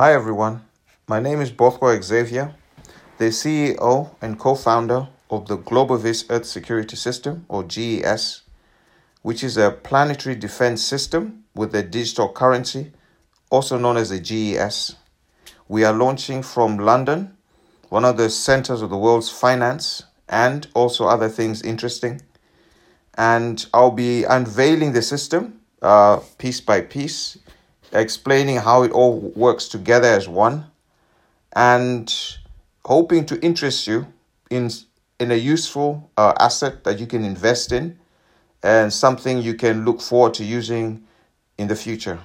Hi everyone, my name is Bothwell Xavier, the CEO and co-founder of the Globovist Earth Security System or GES, which is a planetary defense system with a digital currency, also known as the GES. We are launching from London, one of the centers of the world's finance and also other things interesting. And I'll be unveiling the system uh, piece by piece explaining how it all works together as one, and hoping to interest you in in a useful uh, asset that you can invest in and something you can look forward to using in the future.